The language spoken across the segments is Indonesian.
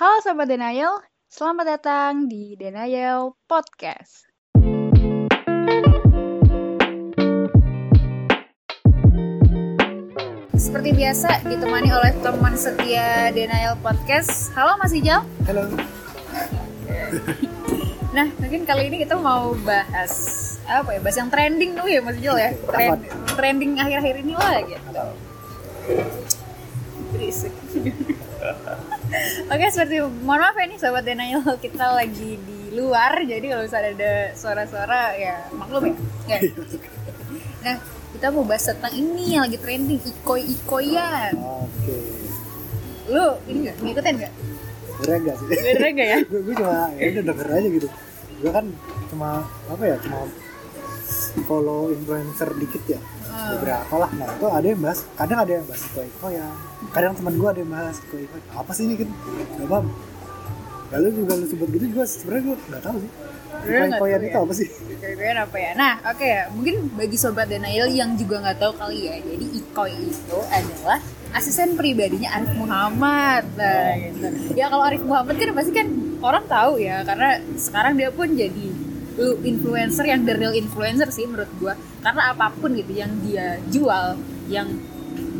Halo Sobat Denial, selamat datang di Denial Podcast. Seperti biasa, ditemani oleh teman setia Denial Podcast. Halo Mas Ijal. Halo. Nah, mungkin kali ini kita mau bahas apa ya? Bahas yang trending dulu ya Mas Ijal ya. Trend, trending akhir-akhir ini lah gitu. Berisik. Oke, seperti mohon maaf ya nih sobat Denial, kita lagi di luar, jadi kalau misalnya ada suara-suara ya maklum ya. ya. Nah, kita mau bahas tentang ini yang lagi trending, ikoi-ikoyan. Oke. Lu ini nggak ngikutin nggak? Enggak sih? Nggak ya? gue, gue cuma ya udah denger aja gitu. Gue kan cuma apa ya? Cuma follow influencer dikit ya. Hmm. Beberapa lah. Nah itu ada yang bahas. Kadang ada yang bahas iko iko ya. Kadang teman gue ada yang bahas iko iko. Apa sih ini kan? Gak paham. Lalu juga lu sebut gitu juga sebenarnya gue nggak tahu sih. Iko tahu itu ya? apa sih? Ikoi-ikoyan apa ya? Nah, oke ya. Mungkin bagi sobat Denial yang juga nggak tahu kali ya. Jadi ikoi itu adalah asisten pribadinya Arif Muhammad. Nah, gitu. Ya kalau Arif Muhammad kan pasti kan orang tahu ya karena sekarang dia pun jadi influencer yang the real influencer sih menurut gua. Karena apa pun gitu yang dia jual, yang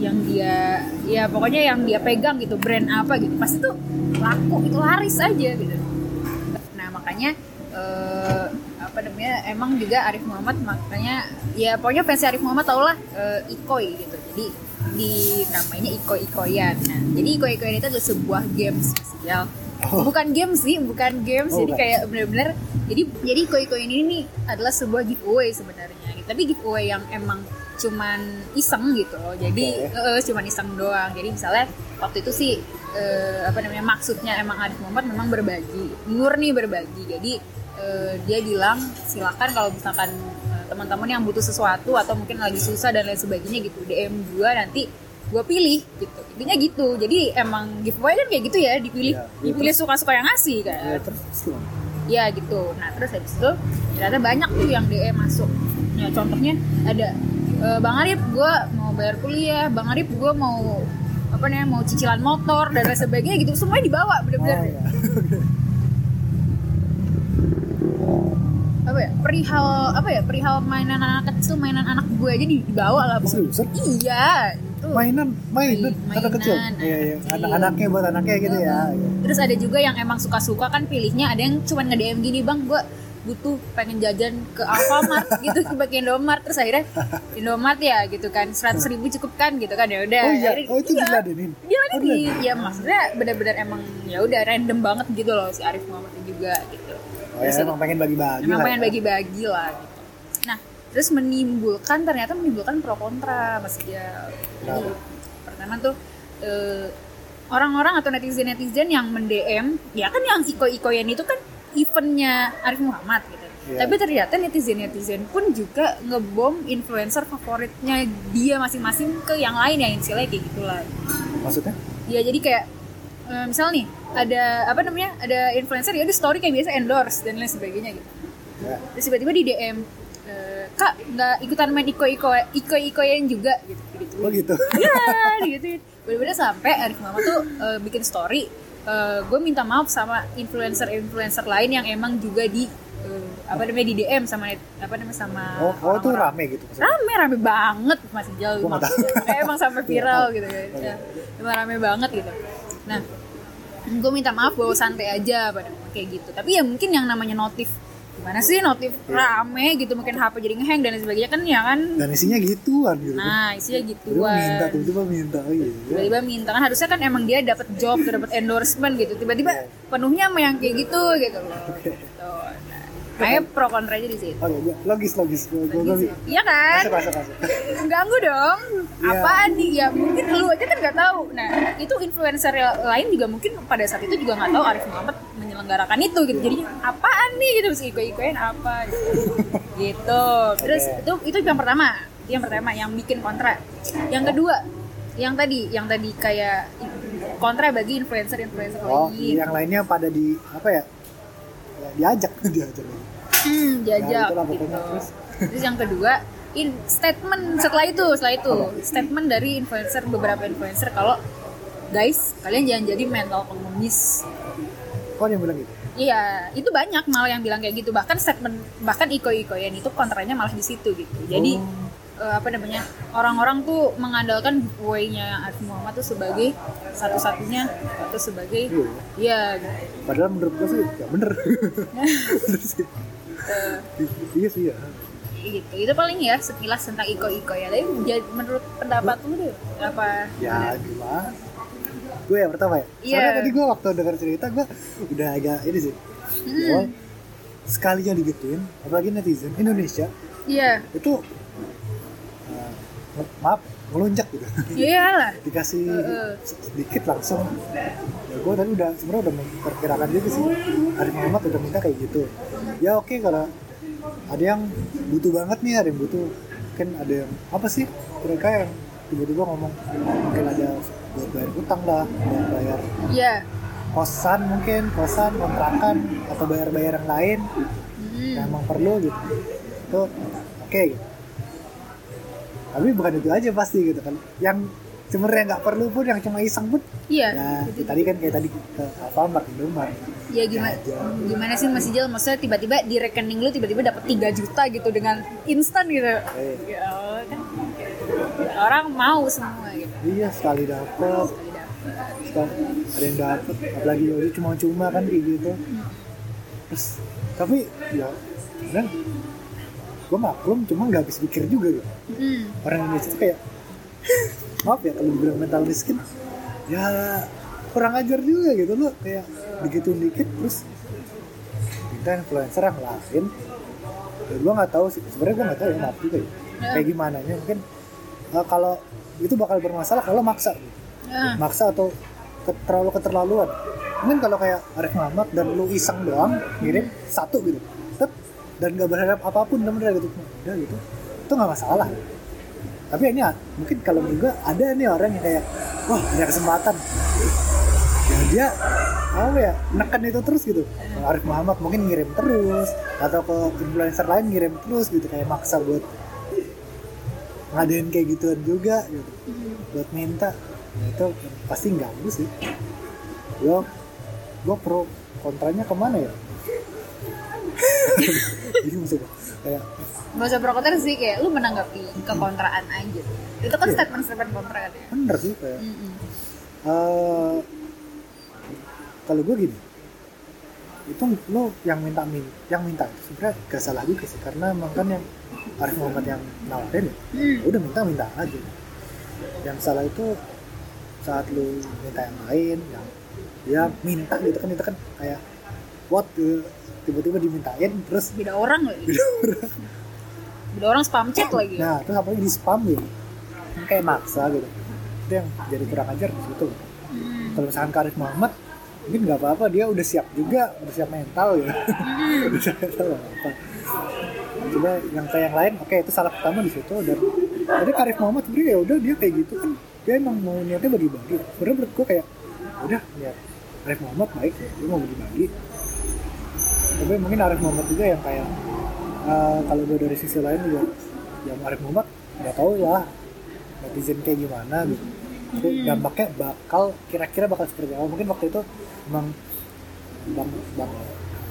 yang dia ya pokoknya yang dia pegang gitu brand apa gitu pasti tuh laku itu laris aja gitu. Nah makanya eh, apa namanya emang juga Arif Muhammad makanya ya pokoknya fans Arif Muhammad tau lah eh, Ikoi gitu. Jadi di namanya Ikoi Ikoyan. Nah jadi Ikoi Ikoyan itu adalah sebuah games sosial Oh. bukan games sih bukan games. Oh, jadi kayak bener-bener jadi jadi Ikoi Ikoyan ini nih adalah sebuah giveaway sebenarnya tapi giveaway yang emang cuman iseng gitu. Loh jadi Oke. eh, cuman iseng doang. Jadi misalnya waktu itu sih eh, apa namanya maksudnya emang Arif Muhammad memang berbagi. Murni berbagi. Jadi eh, dia bilang silakan kalau misalkan eh, teman-teman yang butuh sesuatu atau mungkin lagi susah dan lain sebagainya gitu DM gua nanti gue pilih gitu. Intinya gitu. Jadi emang giveaway kan kayak gitu ya dipilih iya, dipilih suka-suka yang ngasih kan. Ya terus ya gitu. Nah terus habis itu ternyata banyak tuh yang DM masuk ya contohnya ada e, bang Arif gue mau bayar kuliah bang Arif gue mau apa namanya mau cicilan motor dan lain sebagainya gitu semuanya dibawa Oh, bener-bener ya. apa ya perihal apa ya perihal mainan anak kecil mainan anak gue aja dibawa lah. Seriusan? iya itu Mainan, mainan, Main- anak kecil. Iya, iya. anak kecil. Anak-anaknya buat anaknya gitu ya. Iya. Terus ada juga yang emang suka-suka kan pilihnya ada yang cuma nge-DM gini bang gue butuh pengen jajan ke Alfamart gitu ke bagian Indomart. Terus akhirnya Indomart ya gitu kan. Seratus ribu cukup kan gitu kan. Ya udah. Oh iya, Akhirnya- oh itu iya. dia Oh, lagi di ya maksudnya benar-benar emang ya udah random banget gitu loh si Arif Muhammad juga gitu. Oh ya, emang pengen bagi-bagi emang lah pengen ya. bagi-bagi lah gitu. Nah terus menimbulkan ternyata menimbulkan pro kontra mas dia pertama tuh eh, orang-orang atau netizen netizen yang mendm ya kan yang iko ikoyan itu kan eventnya Arif Muhammad gitu Iya. tapi ternyata netizen netizen pun juga ngebom influencer favoritnya dia masing-masing ke yang lain yang inisialnya kayak gitulah Maksudnya? ya jadi kayak eh, misal nih ada apa namanya ada influencer ya di story kayak biasa endorse dan lain sebagainya gitu Ya. terus tiba-tiba di DM eh, kak nggak ikutan main iko iko iko ikoyan juga gitu gitu Oh gitu. iya gitu bener-bener sampai Arif Muhammad tuh eh, bikin story gue minta maaf sama influencer-influencer lain yang emang juga di eh, apa namanya di DM sama apa namanya sama Oh, oh itu rame gitu maksudnya. rame rame banget masih jauh. Kayak emang sampai viral gitu kan. Ya, emang rame banget gitu. Nah gue minta maaf bahwa santai aja pada kayak gitu. Tapi ya mungkin yang namanya notif gimana sih notif Iya. rame gitu mungkin HP jadi ngehang dan sebagainya kan ya kan Dan isinya gituan gitu. nah isinya Tiba-tiba minta, gituan tiba-tiba minta. Oh iya. tiba-tiba minta kan harusnya kan emang dia dapat job dapat endorsement gitu tiba-tiba Iya. penuhnya sama yang kayak gitu gitu loh Oke. Gitu. Nah, pro kontra aja di situ Oke, gua- logis logis. Gua gua gua Iya kan? masuk masuk masuk. Ganggu dong. Iya. Apaan nih? Ya mungkin lu aja kan nggak tahu. Nah itu influencer lain juga mungkin pada saat itu juga nggak tahu Arif Muhammad menyelenggarakan itu gitu. Jadi apaan nih gitu mesti iko-ikoin apa gitu. gitu. Terus Oke. itu itu yang pertama. Itu yang pertama yang bikin kontra. Yang kedua yang tadi yang tadi kayak kontra bagi influencer-influencer Oh, lain. yang lainnya pada di apa ya? ya diajak diajak lagi. Hmm, jajak Ya, gitu. Terus? Terus yang kedua, in statement setelah itu, setelah itu statement dari influencer beberapa influencer kalau guys kalian jangan jadi mental pengemis ada yang bilang gitu Iya, itu banyak malah yang bilang kayak gitu. Bahkan statement bahkan iko-ikoyan itu kontranya malah di situ gitu. Jadi Oh. eh, apa namanya? Orang-orang tuh mengandalkan giveaway-nya Arif Muhammad tuh sebagai satu-satunya atau sebagai iya ya padahal menurut gue sih ya bener sih eh, iya sih ya gitu. Itu paling ya sekilas tentang iko-iko ya. Tapi menurut pendapat lu deh apa? ya gimana gue yang pertama ya Iya. soalnya tadi gue waktu dengar cerita gue udah agak ini sih Hmm. bahwa sekalinya digituin apalagi netizen Indonesia Iya. itu uh, maaf ngelunjak gitu Iyalah. dikasih Heeh. sedikit langsung ya gue tadi udah sebenarnya udah memperkirakan juga sih Arif Muhammad udah minta kayak gitu ya oke kalau ada yang butuh banget nih ada yang butuh kan ada yang apa sih mereka yang tiba-tiba ngomong mungkin ada buat bayar utang lah buat bayar Iya. kosan mungkin kosan kontrakan atau bayar-bayar yang lain. Hmm. yang emang perlu gitu. Itu oke gitu. Tapi bukan itu aja pasti gitu kan. Yang sebenarnya nggak perlu pun yang cuma iseng pun. Iya. ya kayak tadi kan kayak tadi ke Alfamart Indomaret Ya gimana gimana sih Mas Ijal? Maksudnya tiba-tiba di rekening lu tiba-tiba dapat 3 juta gitu dengan instan gitu. Eh, Ya kan orang mau semua gitu. iya sekali dapet. Sekali ada yang dapet apalagi ya udah cuma-cuma kan kayak gitu. Terus tapi ya dan gue maklum cuma nggak habis pikir juga gitu. Hmm. orang Indonesia tuh kayak maaf ya kalau dibilang mental miskin ya kurang ajar juga gitu loh. Kayak begitu dikit terus minta influencer yang lain. Ya, gue nggak tahu sih. Sebenarnya gue nggak tahu ya maaf juga ya. Kayak gimana nya mungkin eh, kalau itu bakal bermasalah kalau maksa. Gitu. Ah, maksa atau ke- terlalu keterlaluan. Mungkin kalau kayak Arif Muhammad dan lu iseng doang ngirim satu gitu. Tet, dan gak berharap apa pun bener gitu. Udah gitu. Itu nggak masalah. Tapi ini mungkin kalau gue ada nih orang yang kayak wah ada kesempatan. Ya dia apa ya neken itu terus gitu. Arif Muhammad mungkin ngirim terus atau ke influencer lain ngirim terus gitu kayak maksa buat ngadain kayak gituan juga gitu buat minta ya itu pasti ganggu sih gue gue pro kontranya ke mana ya jadi maksudnya kayak Gak usah pro kontra sih kayak lu menanggapi kekontraan aja. Itu kan Iya. statement-statement kontra kan ya. bener sih kayak Mm-mm. eh kalau gue gini itu lo yang minta min yang minta sebenarnya gak salah juga sih karena emang kan yang Arif Muhammad yang nawarin ya Hmm. udah minta minta aja yang salah itu saat lu minta yang lain yang dia minta gitu kan itu kan kayak what tiba-tiba dimintain terus Beda orang lagi. Beda orang spam chat lagi. nah terus apalagi di spam gitu Kan kayak maksa gitu itu yang jadi kurang ajar di situ Hmm. kalau misalkan Karif Muhammad mungkin nggak apa-apa dia udah siap juga udah siap mental gitu udah siap mental apa coba yang kayak yang lain oke itu salah pertama di situ dan jadi Karif Muhammad sebenarnya ya udah dia kayak gitu kan. Dia emang mau niatnya bagi-bagi sebenarnya menurut gue kayak udah niat Arif Muhammad baik dia mau bagi-bagi tapi mungkin Arif Muhammad juga yang kayak eh, kalau gue dari sisi lain juga yang Arif Muhammad nggak tahu lah netizen kayak gimana gitu Tapi dampaknya bakal kira-kira bakal seperti apa mungkin waktu itu emang bang bang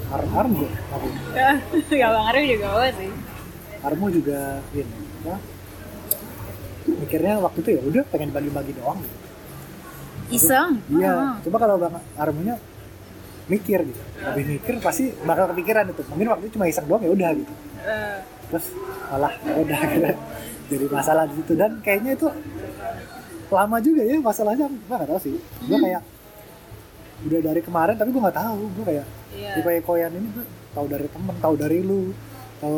Ar Armo apa ya Bang Arif juga apa sih? Armo juga ini apa mikirnya waktu itu ya udah pengen bagi-bagi doang gitu. Iseng. Iya, Ah. coba kalau bang Armunya mikir gitu, lebih mikir pasti bakal kepikiran itu. Mungkin waktu itu cuma iseng doang ya udah gitu. Eh, Terus malah ya udah jadi masalah di situ dan kayaknya itu lama juga ya masalahnya. Gue nggak tahu sih. Gue Hmm. kayak udah dari kemarin tapi gue nggak tahu. Gue kayak Iya. tipe koyan ini gue tahu dari temen, tahu dari lu, tahu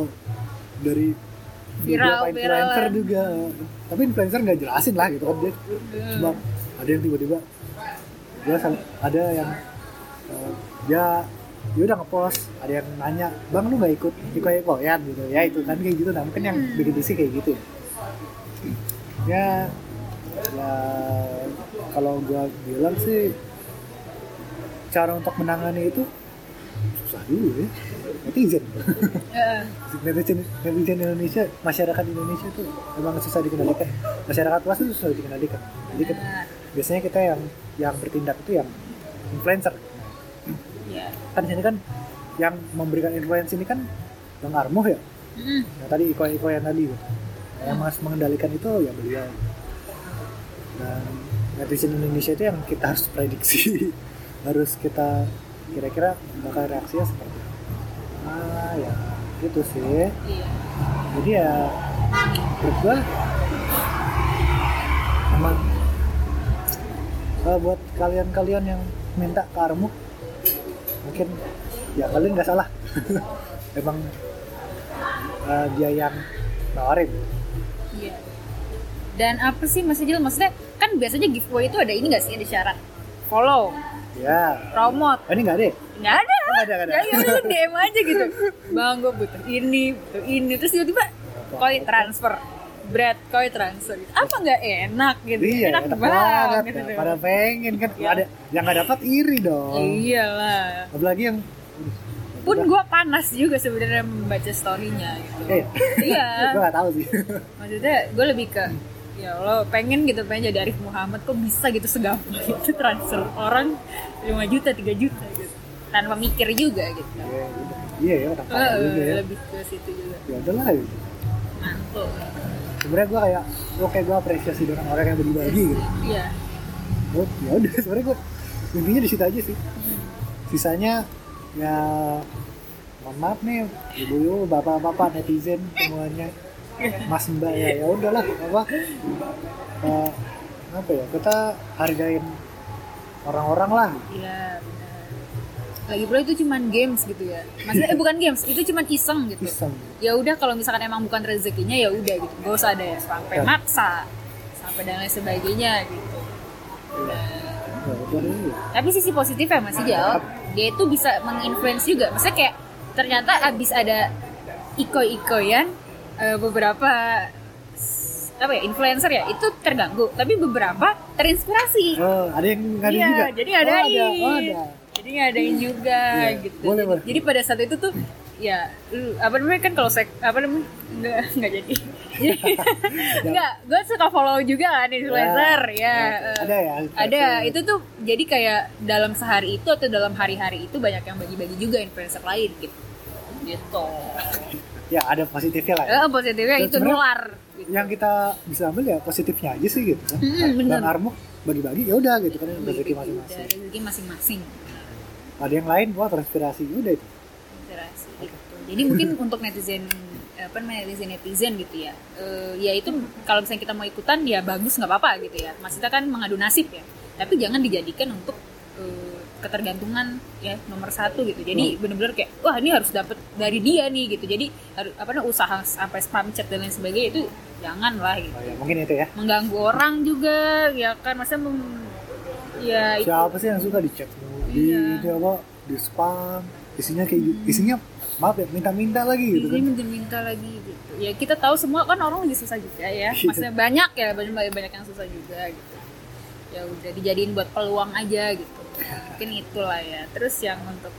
dari Viral, beberapa influencer viralan. juga. Tapi influencer nggak jelasin lah gitu kan dia cuma ada yang tiba-tiba dia ada yang uh, dia dia udah ngepost ada yang nanya bang lu nggak ikut ikut koyan gitu ya itu kan kayak gitu nah mungkin yang Hmm. sih kayak gitu ya ya kalau gua bilang sih cara untuk menangani itu susah dulu ya. Netizen. Eh, netizen netizen Indonesia masyarakat Indonesia tuh emang susah dikendalikan. Masyarakat luas itu susah dikendalikan. Jadi nah, biasanya kita yang yang bertindak itu yang influencer. Iya. kan sini kan yang memberikan influence ini kan bang Armuh ya? Mm. yang tadi Iko Iko yang tadi. Gitu. yang mas mengendalikan itu ya beliau dan netizen Indonesia itu yang kita harus prediksi harus kita kira-kira bakal reaksinya seperti apa ah ya gitu sih Iya. jadi ya menurut gua emang buat kalian-kalian yang minta ke Armu mungkin ya kalian nggak salah emang eh, dia yang nawarin Iya. Dan apa sih Mas Ijil? Maksudnya kan biasanya giveaway itu ada ini nggak sih ada syarat? Follow, ya promote, oh, ini nggak deh nggak ada. nggak ada, nggak ada. Ya ya lu DM aja gitu. Bang gue butuh ini, butuh ini. Terus tiba-tiba koi transfer, bread koi transfer. Gitu. Apa nggak enak gitu? iya enak, enak banget. banget gitu. ya. pada pengen kan Iya. ada yang nggak dapat iri dong Iyalah. apalagi yang Pun gue panas juga sebenarnya membaca storynya gitu. eh Iya. gue nggak tahu sih maksudnya gue lebih ke ya Allah pengen gitu pengen jadi Arif Muhammad. Kok bisa gitu segampang itu transfer orang 5 juta 3 juta gitu. Tanpa mikir juga gitu. Iya, gitu. iya ya orang kaya juga ya. lebih ke situ juga. Ya udahlah gitu. mantul. Sebenarnya gue kayak gue kayak gue apresiasi dengan orang yang berbagi gitu. Iya. Oh ya udah sebenarnya gue intinya di situ aja sih. Sisanya ya mohon maaf nih ibu-ibu bapak-bapak netizen semuanya mas mbak ya ya udahlah apa eh, apa ya kita hargain orang-orang lah. Iya benar. Lagi pula itu cuman games gitu ya. Maksudnya eh, bukan games itu cuman iseng gitu. Iseng. Ya udah kalau misalkan emang bukan rezekinya ya udah gitu. Gak usah ada yang sampai Ya. maksa sampai dan lain sebagainya gitu. Ya udah iya. tapi sisi positifnya masih jauh. Dia itu bisa menginfluence juga. Maksudnya kayak ternyata abis ada iko-ikoyan eh, beberapa apa ya influencer ya itu terganggu. Tapi beberapa terinspirasi. Oh ada yang ngadain iya juga? jadi oh, ngadain. ada oh, ada. Jadi ngadain juga Iya, gitu. boleh, jadi, boleh. jadi pada saat itu tuh ya apa namanya kan kalau saya apa namanya nggak nggak jadi. Nggak gue suka follow juga kan influencer ya, Ya, eh, ada ya ada itu tuh jadi kayak dalam sehari itu atau dalam hari-hari itu banyak yang bagi-bagi juga influencer lain gitu. Gitu ya ada positifnya lah ya. eh, positifnya Dan itu nular gitu. yang kita bisa ambil ya positifnya aja sih gitu kan bener. dan Armuk bagi-bagi ya udah gitu kan rezeki masing-masing rezeki masing-masing ada yang lain wah terinspirasi Ya udah itu inspirasi gitu. Jadi mungkin untuk netizen apa namanya netizen netizen gitu ya. Eh, ya itu kalau misalnya kita mau ikutan ya bagus nggak apa-apa gitu ya. Maksudnya kan mengadu nasib ya. Tapi jangan dijadikan untuk ketergantungan ya nomor satu gitu. Jadi bener-bener kayak wah ini harus dapet dari dia nih gitu. Jadi harus apa namanya usaha sampai spam chat dan lain sebagainya itu jangan lah gitu. oh, ya mungkin itu ya Mengganggu orang juga ya kan maksudnya mem- ya itu siapa sih yang suka di chat di Iya. di apa di spam isinya kayak gitu isinya maaf ya minta-minta lagi gitu kan minta-minta lagi gitu. Ya kita tahu semua kan orang lagi susah juga ya. Iya. Maksudnya banyak ya banyak banyak yang susah juga gitu. Ya udah dijadiin buat peluang aja gitu. Mungkin itulah ya. Terus yang untuk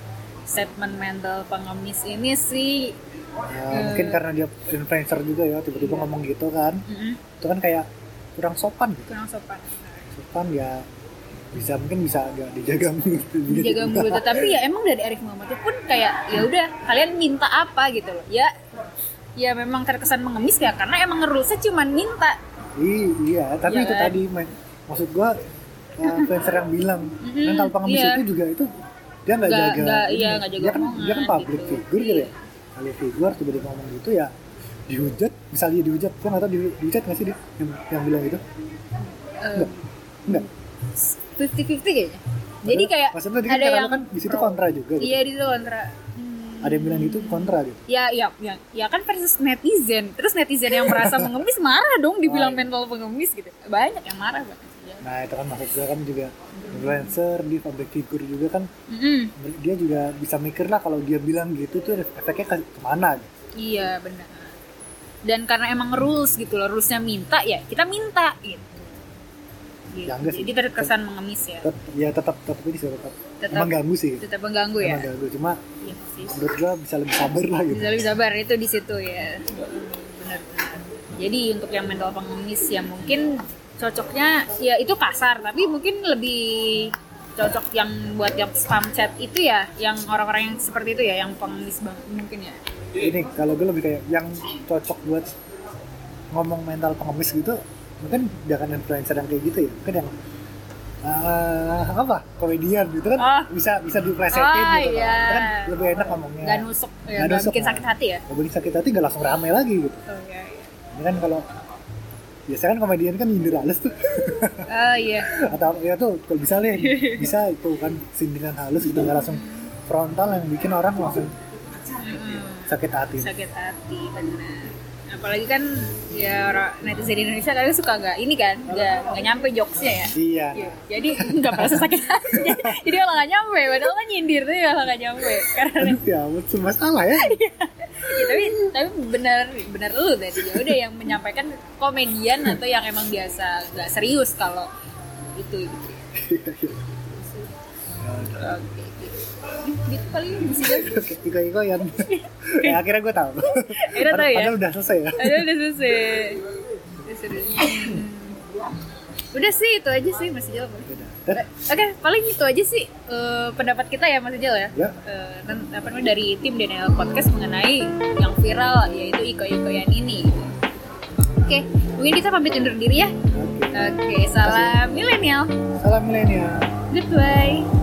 statement mental pengemis ini sih Ya, mungkin karena dia influencer juga ya tiba-tiba ngomong gitu kan mm-mm, itu kan kayak kurang sopan gitu kurang sopan. sopan ya bisa mungkin bisa agak dijaga mulut Dijaga mulut tapi ya emang dari Arif Muhammad itu pun kayak ya udah kalian minta apa gitu loh. Ya ya memang terkesan mengemis ya karena emang rulesnya cuma minta I- iya tapi Iya itu kan? tadi maksud gua eh, influencer yang bilang Mm-mm, mental pengemis iya. itu juga itu dia nggak jaga ini. iya, jaga dia kan omongan dia kan public gitu. figure gitu ya public figure tiba-tiba ngomong gitu ya dihujat misalnya dihujat nggak tahu di- dihujat nggak sih dia yang, yang bilang itu eh, enggak 50-50 kayaknya. Jadi kayak maksudnya kan ada karena yang kan di situ kontra juga gitu. Iya di situ kontra. Hmm. ada yang bilang gitu kontra gitu Ya, ya, ya, ya kan versus netizen. Terus netizen yang merasa mengemis marah dong dibilang Oh, iya. mental pengemis gitu. Banyak yang marah banget. Ya. nah itu kan maksud gua kan juga influencer di public figure juga kan Mm-mm. dia juga bisa mikir lah kalau dia bilang gitu tuh efeknya ke ke mana gitu. Iya benar. Dan karena emang rules gitu loh, rulesnya minta ya kita minta gitu. Gitu. Ya, enggak sih. Jadi terkesan mengemis ya. Tetap, ya tetap tetap ini sih tetap, Tetap. emang ganggu sih Tetap mengganggu ya. emang ganggu cuma Iya sih. menurut gua bisa lebih sabar lah gitu Bisa lebih sabar itu di situ ya. Benar. benar. Jadi untuk yang mental pengemis ya mungkin cocoknya ya itu kasar tapi mungkin lebih cocok yang buat yang spam chat itu ya yang orang-orang yang seperti itu ya yang pengemis banget mungkin ya. Ini kalau gue lebih kayak yang cocok buat ngomong mental pengemis gitu mungkin jangan influencer yang kayak gitu ya. Mungkin yang eh, apa? Komedian gitu kan Oh. bisa bisa diplesetin Oh, gitu iya. kan kan lebih enak ngomongnya. Nggak nusuk ya nusuk, bikin nah. sakit hati ya? Nggak bikin sakit hati nggak langsung rame lagi gitu. Oh iya iya. Ini kan kalau biasanya kan komedian kan nyindir halus tuh. Oh iya. Atau ya tuh kalau bisa nih bisa itu kan sindiran halus gitu nggak langsung frontal yang bikin orang langsung Mm-mm. sakit hati. Sakit hati benar apalagi kan ya orang netizen Indonesia kadang suka nggak ini kan nggak nggak nyampe jokesnya ya. Iya. Iya, jadi nggak merasa sakit hati. Jadi malah nggak nyampe padahal kan nyindir tuh malah nggak nyampe. Karena ya betul masalah ya ya, tapi tapi benar benar lu tadi. Ya udah yang menyampaikan komedian atau yang emang biasa nggak serius kalau itu. Gitu oke gitu. Gitu kali ya bisa Iko Iko yang ya, akhirnya gue tahu. Akhirnya tahu ya? Padahal udah selesai ya. Ada udah selesai. Udah sih itu aja sih masih jauh Oke, paling itu aja sih eh, pendapat kita ya Mas Ijal ya. Ya. Nan- apa namanya dari tim DNL Podcast mengenai yang viral yaitu iko-ikoyan ini. Oke, mungkin kita pamit undur diri ya. Oke. Oke, salam milenial. Salam milenial. Goodbye.